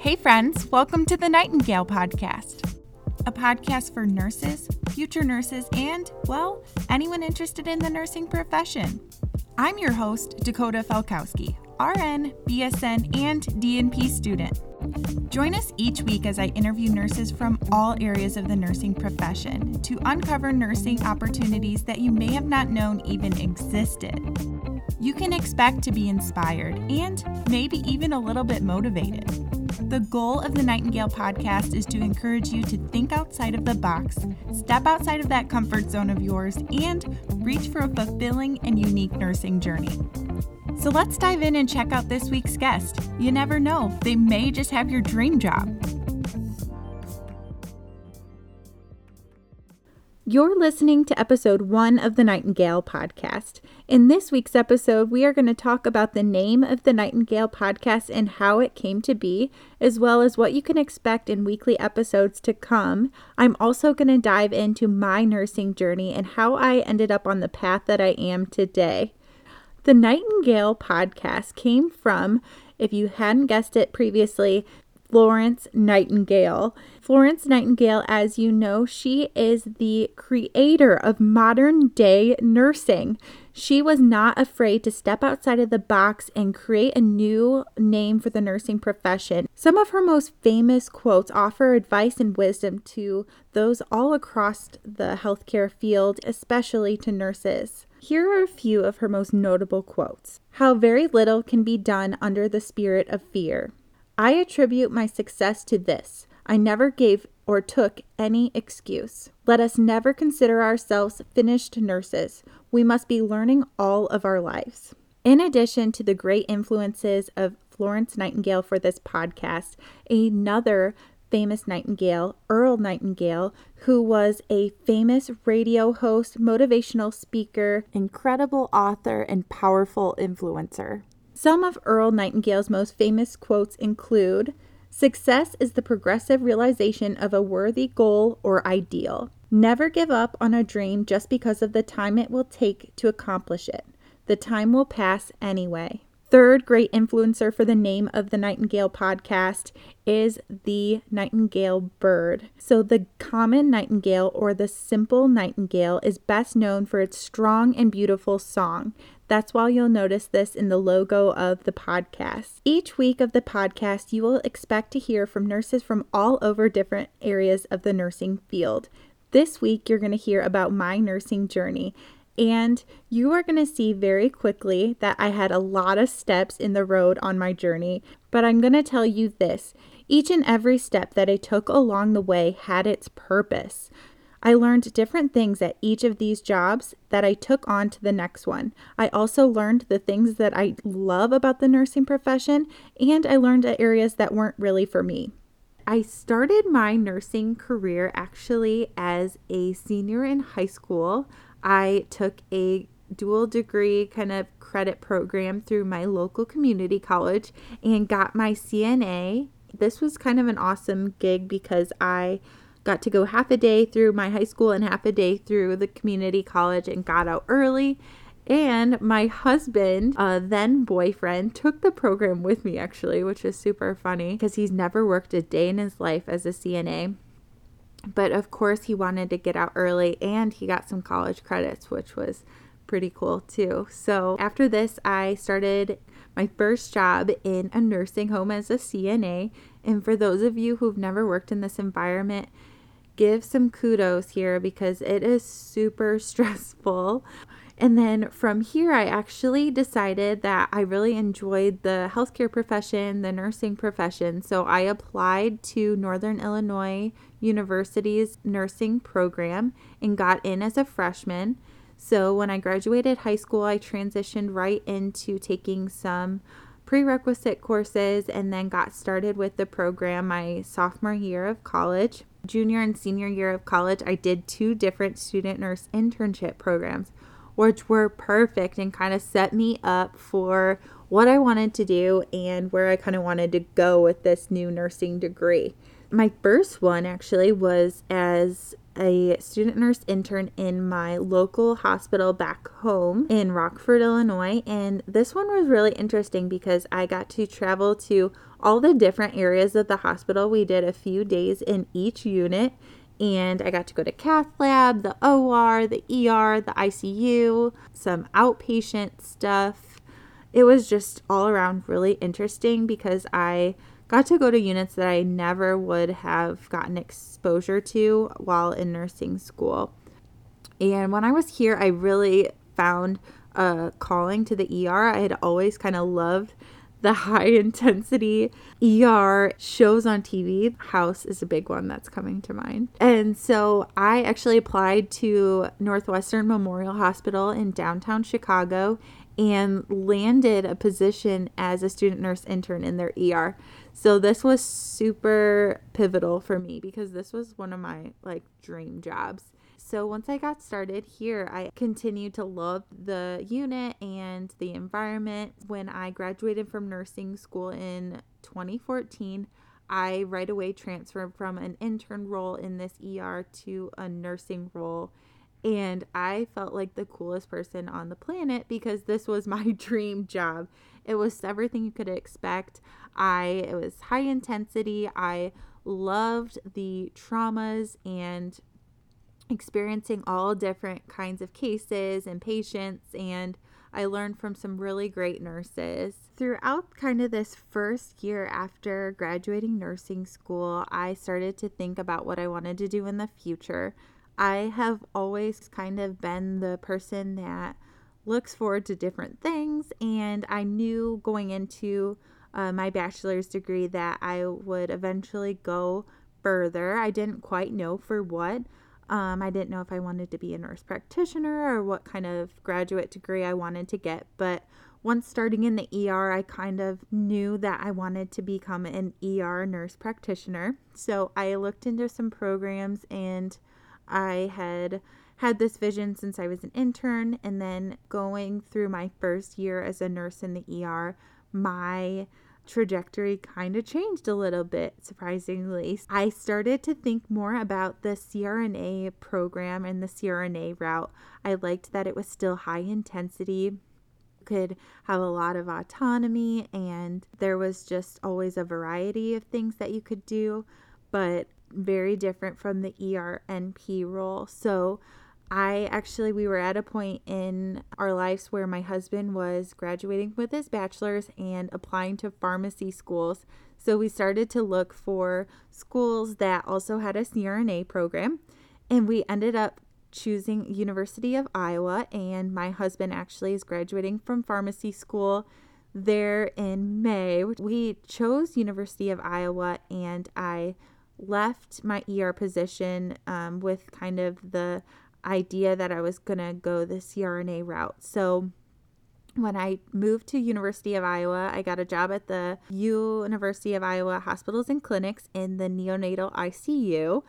Hey, friends, welcome to the Nightingale Podcast, a podcast for nurses, future nurses, and, well, anyone interested in the nursing profession. I'm your host, Dakota Felckowski, RN, BSN, and DNP student. Join us each week as I interview nurses from all areas of the nursing profession to uncover nursing opportunities that you may have not known even existed. You can expect to be inspired and maybe even a little bit motivated. The goal of the Nightingale podcast is to encourage you to think outside of the box, step outside of that comfort zone of yours, and reach for a fulfilling and unique nursing journey. So let's dive in and check out this week's guest. You never know, they may just have your dream job. You're listening to episode one of the Nightingale podcast. In this week's episode, we are going to talk about the name of the Nightingale podcast and how it came to be, as well as what you can expect in weekly episodes to come. I'm also going to dive into my nursing journey and how I ended up on the path that I am today. The Nightingale podcast came from, if you hadn't guessed it previously, Florence Nightingale. Florence Nightingale, as you know, she is the creator of modern day nursing. She was not afraid to step outside of the box and create a new name for the nursing profession. Some of her most famous quotes offer advice and wisdom to those all across the healthcare field, especially to nurses. Here are a few of her most notable quotes How very little can be done under the spirit of fear. I attribute my success to this. I never gave or took any excuse. Let us never consider ourselves finished nurses. We must be learning all of our lives. In addition to the great influences of Florence Nightingale for this podcast, another famous Nightingale, Earl Nightingale, who was a famous radio host, motivational speaker, incredible author, and powerful influencer. Some of Earl Nightingale's most famous quotes include Success is the progressive realization of a worthy goal or ideal. Never give up on a dream just because of the time it will take to accomplish it. The time will pass anyway. Third great influencer for the name of the Nightingale podcast is the nightingale bird. So, the common nightingale or the simple nightingale is best known for its strong and beautiful song. That's why you'll notice this in the logo of the podcast. Each week of the podcast, you will expect to hear from nurses from all over different areas of the nursing field. This week, you're going to hear about my nursing journey. And you are going to see very quickly that I had a lot of steps in the road on my journey. But I'm going to tell you this each and every step that I took along the way had its purpose. I learned different things at each of these jobs that I took on to the next one. I also learned the things that I love about the nursing profession, and I learned areas that weren't really for me. I started my nursing career actually as a senior in high school. I took a dual degree kind of credit program through my local community college and got my CNA. This was kind of an awesome gig because I got to go half a day through my high school and half a day through the community college and got out early. And my husband, uh, then boyfriend, took the program with me actually, which is super funny because he's never worked a day in his life as a CNA. But of course, he wanted to get out early and he got some college credits, which was pretty cool too. So after this, I started my first job in a nursing home as a CNA. And for those of you who've never worked in this environment, give some kudos here because it is super stressful. And then from here, I actually decided that I really enjoyed the healthcare profession, the nursing profession. So I applied to Northern Illinois University's nursing program and got in as a freshman. So when I graduated high school, I transitioned right into taking some prerequisite courses and then got started with the program my sophomore year of college junior and senior year of college, I did two different student nurse internship programs, which were perfect and kind of set me up for what I wanted to do and where I kind of wanted to go with this new nursing degree. My first one actually was as a student nurse intern in my local hospital back home in Rockford, Illinois. And this one was really interesting because I got to travel to all the different areas of the hospital. We did a few days in each unit. And I got to go to cath lab, the OR, the ER, the ICU, some outpatient stuff. It was just all around really interesting because I got to go to units that I never would have gotten exposure to while in nursing school. And when I was here, I really found a calling to the ER. I had always kind of loved the high intensity ER shows on TV. House is a big one that's coming to mind. And so I actually applied to Northwestern Memorial Hospital in downtown Chicago and landed a position as a student nurse intern in their ER. So this was super pivotal for me because this was one of my like dream jobs. So once I got started here, I continued to love the unit and the environment. When I graduated from nursing school in 2014, I right away transferred from an intern role in this ER to a nursing role. And I felt like the coolest person on the planet because this was my dream job. It was everything you could expect. I it was high intensity. I loved the traumas and experiencing all different kinds of cases and patients and I learned from some really great nurses. Throughout kind of this first year after graduating nursing school, I started to think about what I wanted to do in the future. I have always kind of been the person that looks forward to different things, and I knew going into uh, my bachelor's degree that I would eventually go further. I didn't quite know for what. Um, I didn't know if I wanted to be a nurse practitioner or what kind of graduate degree I wanted to get. But once starting in the ER, I kind of knew that I wanted to become an ER nurse practitioner. So I looked into some programs and I had had this vision since I was an intern. And then going through my first year as a nurse in the ER, my trajectory kind of changed a little bit, surprisingly. I started to think more about the CRNA program and the CRNA route. I liked that it was still high intensity, could have a lot of autonomy, and there was just always a variety of things that you could do, but very different from the ERNP role. So I actually, we were at a point in our lives where my husband was graduating with his bachelor's and applying to pharmacy schools. So we started to look for schools that also had a CRNA program. And we ended up choosing University of Iowa. And my husband actually is graduating from pharmacy school there in May. We chose University of Iowa and I left my ER position um, with kind of the idea that I was going to go the CRNA route. So when I moved to University of Iowa, I got a job at the University of Iowa Hospitals and Clinics in the neonatal ICU,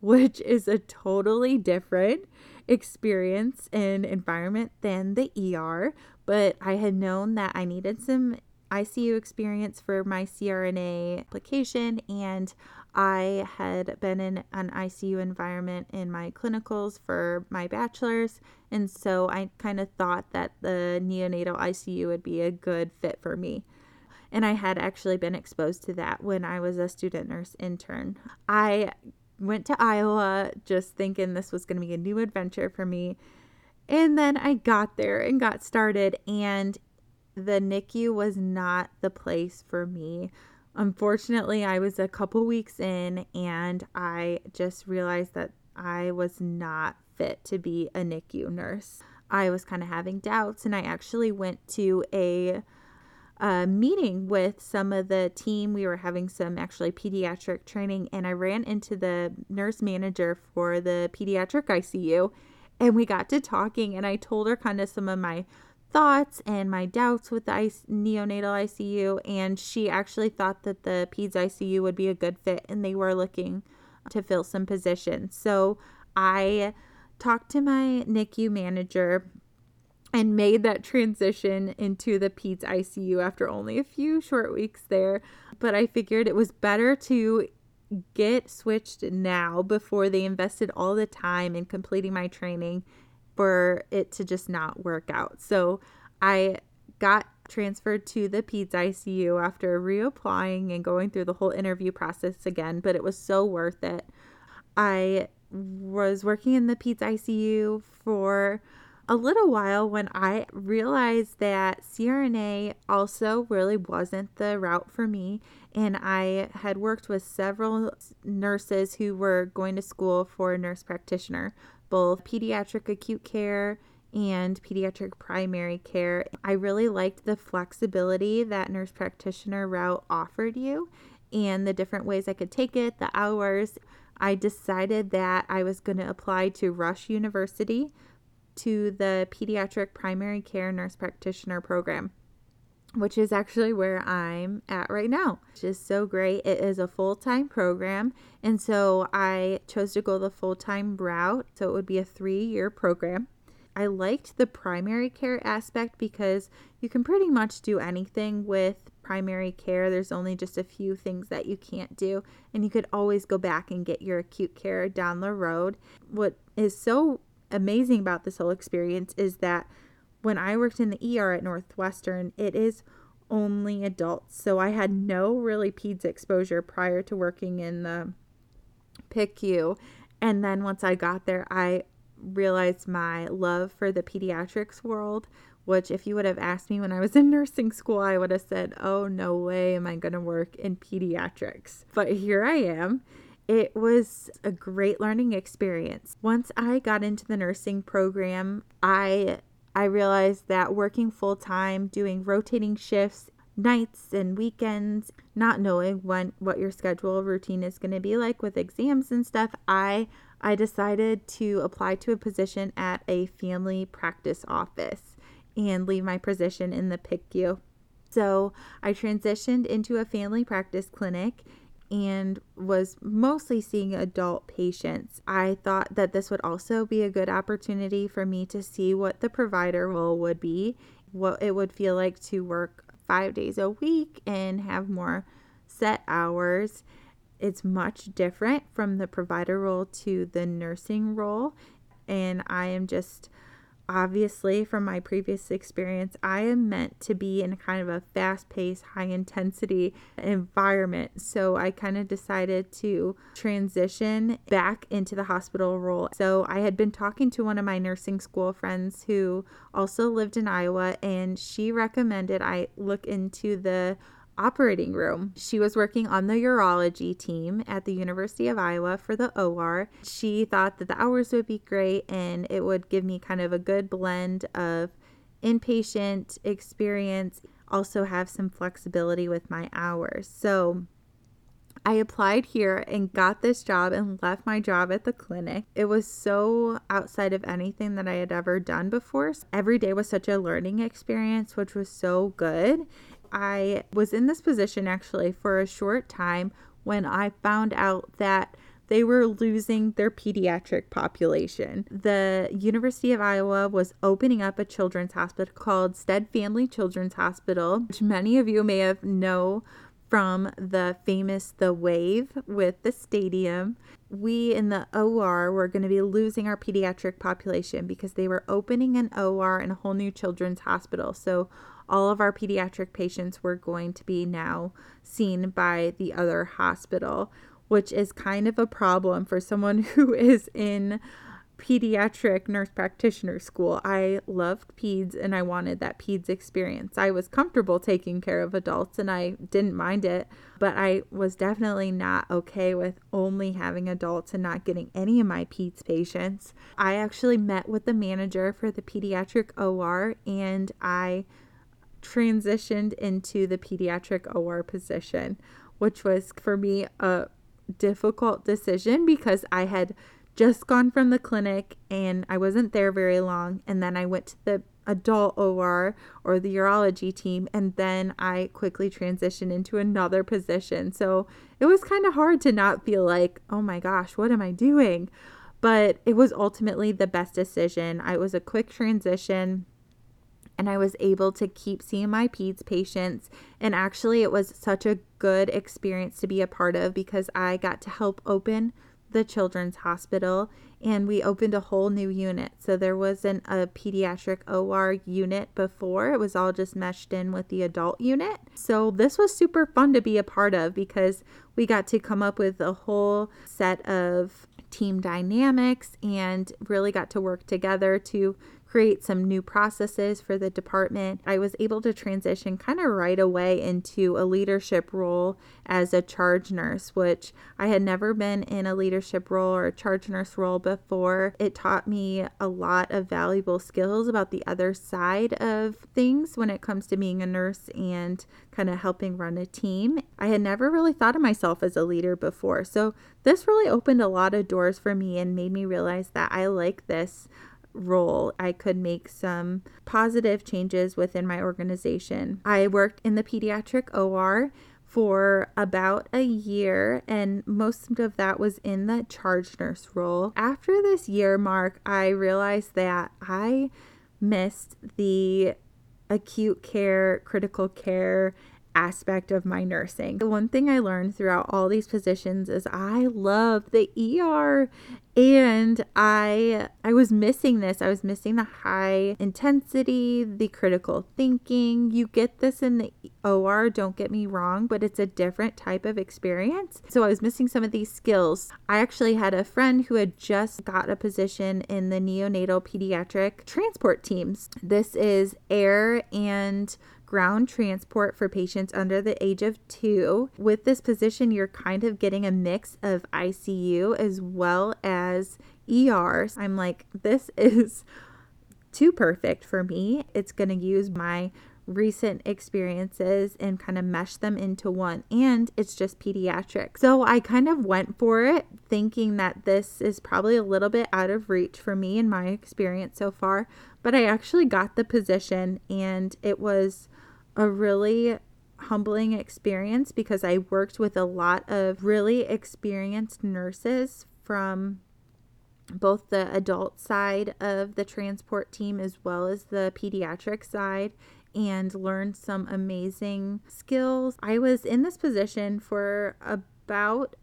which is a totally different experience and environment than the ER, but I had known that I needed some ICU experience for my CRNA application and I had been in an ICU environment in my clinicals for my bachelor's, and so I kind of thought that the neonatal ICU would be a good fit for me. And I had actually been exposed to that when I was a student nurse intern. I went to Iowa just thinking this was going to be a new adventure for me. And then I got there and got started, and the NICU was not the place for me. Unfortunately, I was a couple weeks in and I just realized that I was not fit to be a NICU nurse. I was kind of having doubts, and I actually went to a, a meeting with some of the team. We were having some actually pediatric training, and I ran into the nurse manager for the pediatric ICU, and we got to talking, and I told her kind of some of my thoughts and my doubts with the neonatal ICU, and she actually thought that the PEDS ICU would be a good fit, and they were looking to fill some positions. So I talked to my NICU manager and made that transition into the PEDS ICU after only a few short weeks there. But I figured it was better to get switched now before they invested all the time in completing my training for it to just not work out. So I got transferred to the PEDS ICU after reapplying and going through the whole interview process again, but it was so worth it. I was working in the PEDS ICU for a little while when I realized that CRNA also really wasn't the route for me. And I had worked with several nurses who were going to school for a nurse practitioner, both pediatric acute care and pediatric primary care. I really liked the flexibility that nurse practitioner route offered you and the different ways I could take it, the hours. I decided that I was going to apply to Rush University to the pediatric primary care nurse practitioner program, which is actually where I'm at right now, which is so great. It is a full time program. And so I chose to go the full time route. So it would be a three year program. I liked the primary care aspect because you can pretty much do anything with primary care. There's only just a few things that you can't do, and you could always go back and get your acute care down the road. What is so amazing about this whole experience is that when I worked in the ER at Northwestern, it is only adults. So I had no really peds exposure prior to working in the PICU. And then once I got there, I realized my love for the pediatrics world, which, if you would have asked me when I was in nursing school, I would have said, Oh, no way am I going to work in pediatrics. But here I am. It was a great learning experience. Once I got into the nursing program, I I realized that working full time, doing rotating shifts, nights and weekends, not knowing when what your schedule routine is going to be like with exams and stuff, I I decided to apply to a position at a family practice office and leave my position in the PICU. So I transitioned into a family practice clinic and was mostly seeing adult patients. I thought that this would also be a good opportunity for me to see what the provider role would be, what it would feel like to work five days a week and have more set hours. It's much different from the provider role to the nursing role. And I am just obviously from my previous experience, I am meant to be in kind of a fast paced, high intensity environment. So I kind of decided to transition back into the hospital role. So I had been talking to one of my nursing school friends who also lived in Iowa, and she recommended I look into the operating room. She was working on the urology team at the University of Iowa for the OR. She thought that the hours would be great and it would give me kind of a good blend of inpatient experience, also have some flexibility with my hours. So I applied here and got this job and left my job at the clinic. It was so outside of anything that I had ever done before. So Every day was such a learning experience, which was so good. I was in this position actually for a short time when I found out that they were losing their pediatric population. The University of Iowa was opening up a children's hospital called Stead Family Children's Hospital, which many of you may have know from the famous The Wave with the stadium. We in the OR were going to be losing our pediatric population because they were opening an OR and a whole new children's hospital. So all of our pediatric patients were going to be now seen by the other hospital, which is kind of a problem for someone who is in pediatric nurse practitioner school. I loved peds and I wanted that peds experience. I was comfortable taking care of adults and I didn't mind it, but I was definitely not okay with only having adults and not getting any of my peds patients. I actually met with the manager for the pediatric OR and I transitioned into the pediatric OR position, which was for me a difficult decision because I had just gone from the clinic and I wasn't there very long. And then I went to the adult OR or the urology team, and then I quickly transitioned into another position. So it was kind of hard to not feel like, oh my gosh, what am I doing? But it was ultimately the best decision. I was a quick transition and I was able to keep seeing my peds patients. And actually, it was such a good experience to be a part of because I got to help open the children's hospital and we opened a whole new unit. So there wasn't a pediatric OR unit before, it was all just meshed in with the adult unit. So this was super fun to be a part of because we got to come up with a whole set of team dynamics and really got to work together to create some new processes for the department. I was able to transition kind of right away into a leadership role as a charge nurse, which I had never been in a leadership role or a charge nurse role before. It taught me a lot of valuable skills about the other side of things when it comes to being a nurse and kind of helping run a team. I had never really thought of myself as a leader before. So this really opened a lot of doors for me and made me realize that I like this role, I could make some positive changes within my organization. I worked in the pediatric OR for about a year, and most of that was in the charge nurse role. After this year mark, I realized that I missed the acute care, critical care, aspect of my nursing. The one thing I learned throughout all these positions is I love the ER and I I was missing this. I was missing the high intensity, the critical thinking. You get this in the OR, don't get me wrong, but it's a different type of experience. So I was missing some of these skills. I actually had a friend who had just got a position in the neonatal pediatric transport teams. This is air and ground transport for patients under the age of two. With this position, you're kind of getting a mix of ICU as well as ER. I'm like, this is too perfect for me. It's going to use my recent experiences and kind of mesh them into one. And it's just pediatric. So I kind of went for it thinking that this is probably a little bit out of reach for me in my experience so far. But I actually got the position and it was a really humbling experience because I worked with a lot of really experienced nurses from both the adult side of the transport team as well as the pediatric side and learned some amazing skills. I was in this position for about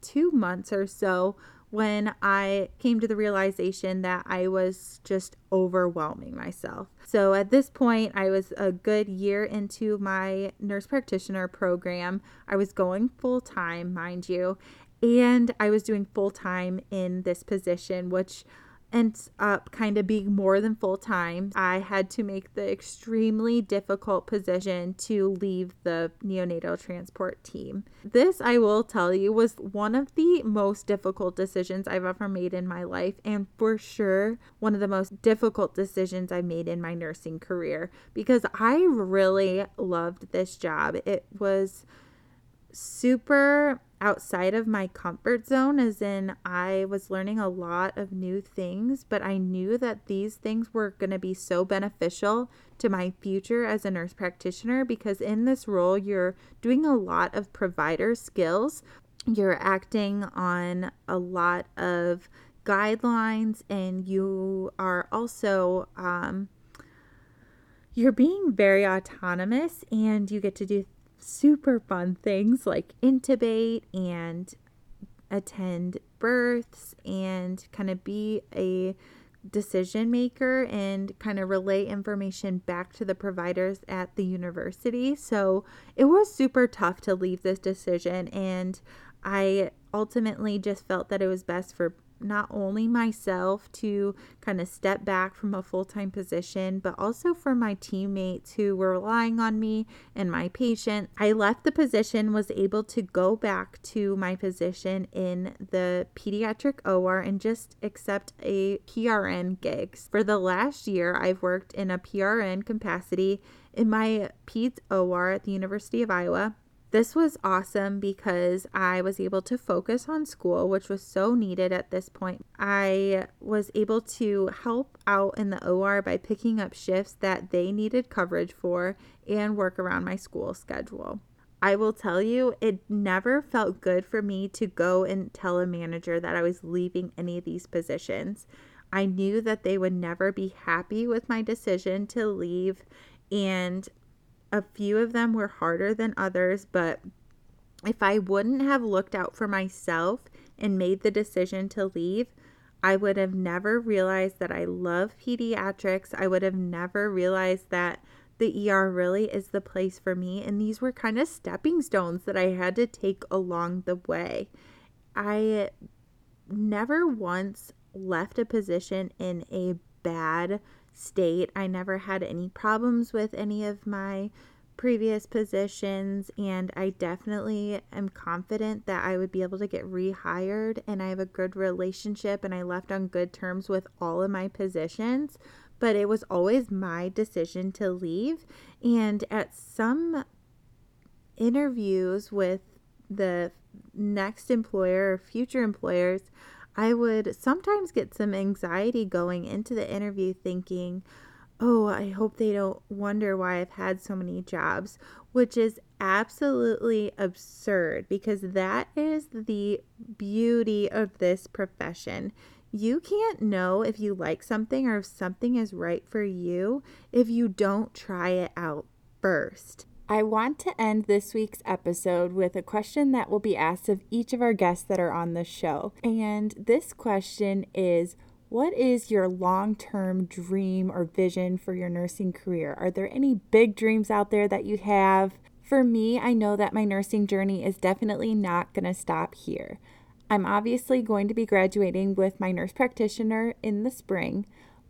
two months or so when I came to the realization that I was just overwhelming myself. So at this point, I was a good year into my nurse practitioner program. I was going full time, mind you, and I was doing full time in this position, which ends up uh, kind of being more than full time. I had to make the extremely difficult position to leave the neonatal transport team. This, I will tell you, was one of the most difficult decisions I've ever made in my life, and for sure, one of the most difficult decisions I made in my nursing career because I really loved this job. It was super outside of my comfort zone, as in I was learning a lot of new things, but I knew that these things were going to be so beneficial to my future as a nurse practitioner because in this role, you're doing a lot of provider skills. You're acting on a lot of guidelines, and you are also, um, you're being very autonomous and you get to do super fun things like intubate and attend births and kind of be a decision maker and kind of relay information back to the providers at the university. So it was super tough to leave this decision. And I ultimately just felt that it was best for not only myself to kind of step back from a full time position, but also for my teammates who were relying on me and my patient. I left the position, was able to go back to my position in the pediatric OR and just accept a PRN gigs. For the last year, I've worked in a PRN capacity in my PEDS OR at the University of Iowa. This was awesome because I was able to focus on school, which was so needed at this point. I was able to help out in the OR by picking up shifts that they needed coverage for and work around my school schedule. I will tell you, it never felt good for me to go and tell a manager that I was leaving any of these positions. I knew that they would never be happy with my decision to leave, and a few of them were harder than others, but if I wouldn't have looked out for myself and made the decision to leave, I would have never realized that I love pediatrics. I would have never realized that the ER really is the place for me. And these were kind of stepping stones that I had to take along the way. I never once left a position in a bad state. I never had any problems with any of my previous positions, and I definitely am confident that I would be able to get rehired. And I have a good relationship, and I left on good terms with all of my positions but it was always my decision to leave. And at some interviews with the next employer or future employers, I would sometimes get some anxiety going into the interview thinking, oh, I hope they don't wonder why I've had so many jobs, which is absolutely absurd because that is the beauty of this profession. You can't know if you like something or if something is right for you if you don't try it out first. I want to end this week's episode with a question that will be asked of each of our guests that are on the show. And this question is What is your long term dream or vision for your nursing career? Are there any big dreams out there that you have? For me, I know that my nursing journey is definitely not going to stop here. I'm obviously going to be graduating with my nurse practitioner in the spring,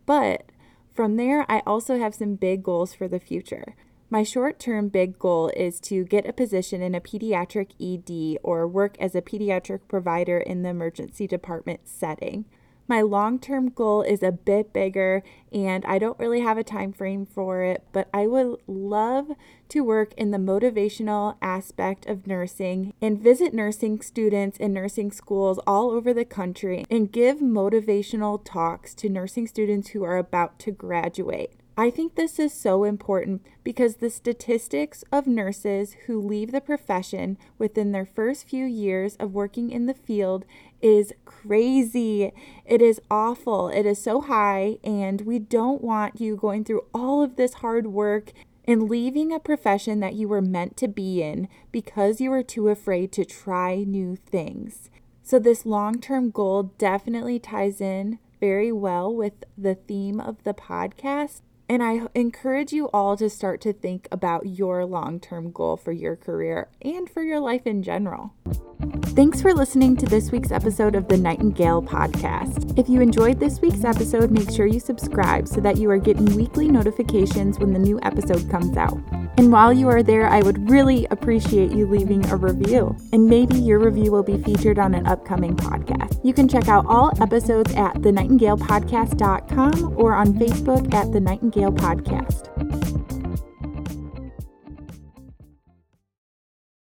but from there, I also have some big goals for the future. My short term big goal is to get a position in a pediatric ED or work as a pediatric provider in the emergency department setting. My long-term goal is a bit bigger and I don't really have a time frame for it, but I would love to work in the motivational aspect of nursing and visit nursing students in nursing schools all over the country and give motivational talks to nursing students who are about to graduate. I think this is so important because the statistics of nurses who leave the profession within their first few years of working in the field is crazy. It is awful. It is so high, and we don't want you going through all of this hard work and leaving a profession that you were meant to be in because you were too afraid to try new things. So, this long term goal definitely ties in very well with the theme of the podcast and I encourage you all to start to think about your long term goal for your career and for your life in general. Thanks for listening to this week's episode of the Nightingale Podcast. If you enjoyed this week's episode, make sure you subscribe so that you are getting weekly notifications when the new episode comes out. And while you are there, I would really appreciate you leaving a review, and maybe your review will be featured on an upcoming podcast. You can check out all episodes at thenightingalepodcast.com or on Facebook at The Nightingale Podcast.